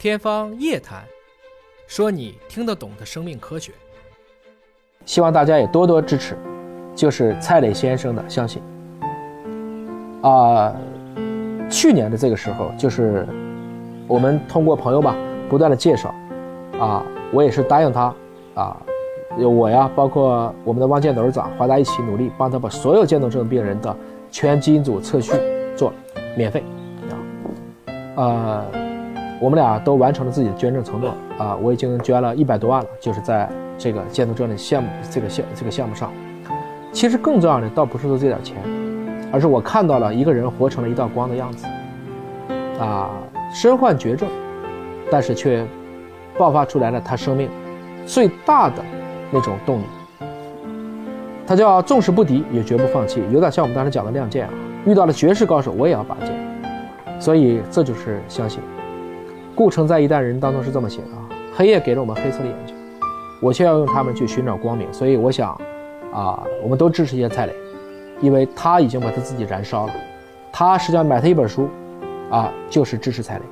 天方夜谭，说你听得懂的生命科学。希望大家也多多支持，就是蔡磊先生的相信。啊，去年的这个时候，就是我们通过朋友吧，不断的介绍，啊，我也是答应他，啊，我呀，包括我们的汪建董事长，华大一起努力，帮他把所有渐冻症病人的全基因组测序做免费，啊，呃。我们俩都完成了自己的捐赠承诺啊！我已经捐了一百多万了，就是在这个渐冻症的项目这个项这个项目上。其实更重要的倒不是说这点钱，而是我看到了一个人活成了一道光的样子啊！身患绝症，但是却爆发出来了他生命最大的那种动力。他叫纵使不敌也绝不放弃，有点像我们当时讲的亮剑啊！遇到了绝世高手，我也要拔剑。所以这就是相信。顾城在一代人当中是这么写的啊，黑夜给了我们黑色的眼睛，我却要用它们去寻找光明。所以我想，啊，我们都支持一下蔡磊，因为他已经把他自己燃烧了。他实际上买他一本书，啊，就是支持蔡磊，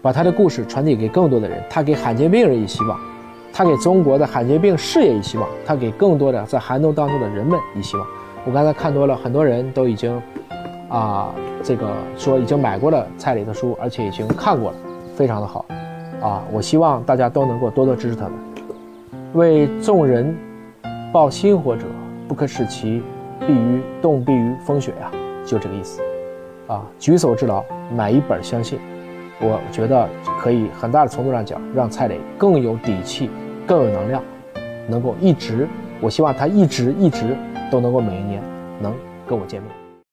把他的故事传递给更多的人。他给罕见病人以希望，他给中国的罕见病事业以希望，他给更多的在寒冬当中的人们以希望。我刚才看多了，很多人都已经，啊，这个说已经买过了蔡磊的书，而且已经看过了。非常的好，啊！我希望大家都能够多多支持他们，为众人抱薪火者，不可使其避于冻避于风雪呀，就这个意思，啊！举手之劳，买一本相信，我觉得可以很大的程度上讲，让蔡磊更有底气，更有能量，能够一直，我希望他一直一直都能够每一年能跟我见面。